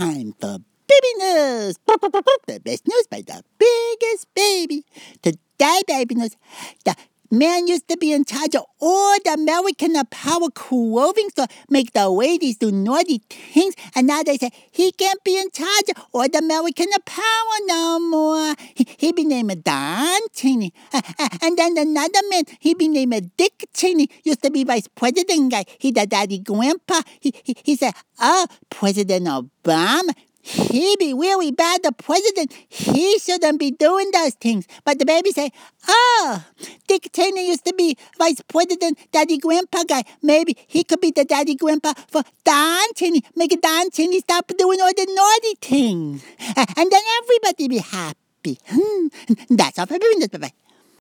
time for baby news. The best news by the biggest baby. Today, baby news. The man used to be in charge of all the American Apparel clothing store, make the ladies do naughty things, and now they say he can't be in charge of all the American Apparel no more. He, be named Don Cheney. Uh, and then another man, he be named Dick Cheney, used to be vice president guy. He the daddy grandpa. He, he, he said, oh, President Obama. He be really bad, the president. He shouldn't be doing those things. But the baby say, oh, Dick Cheney used to be vice president, daddy grandpa guy. Maybe he could be the daddy grandpa for Don Cheney. Make Don Cheney stop doing all the naughty things. And then everybody be happy. Hmm. That's all.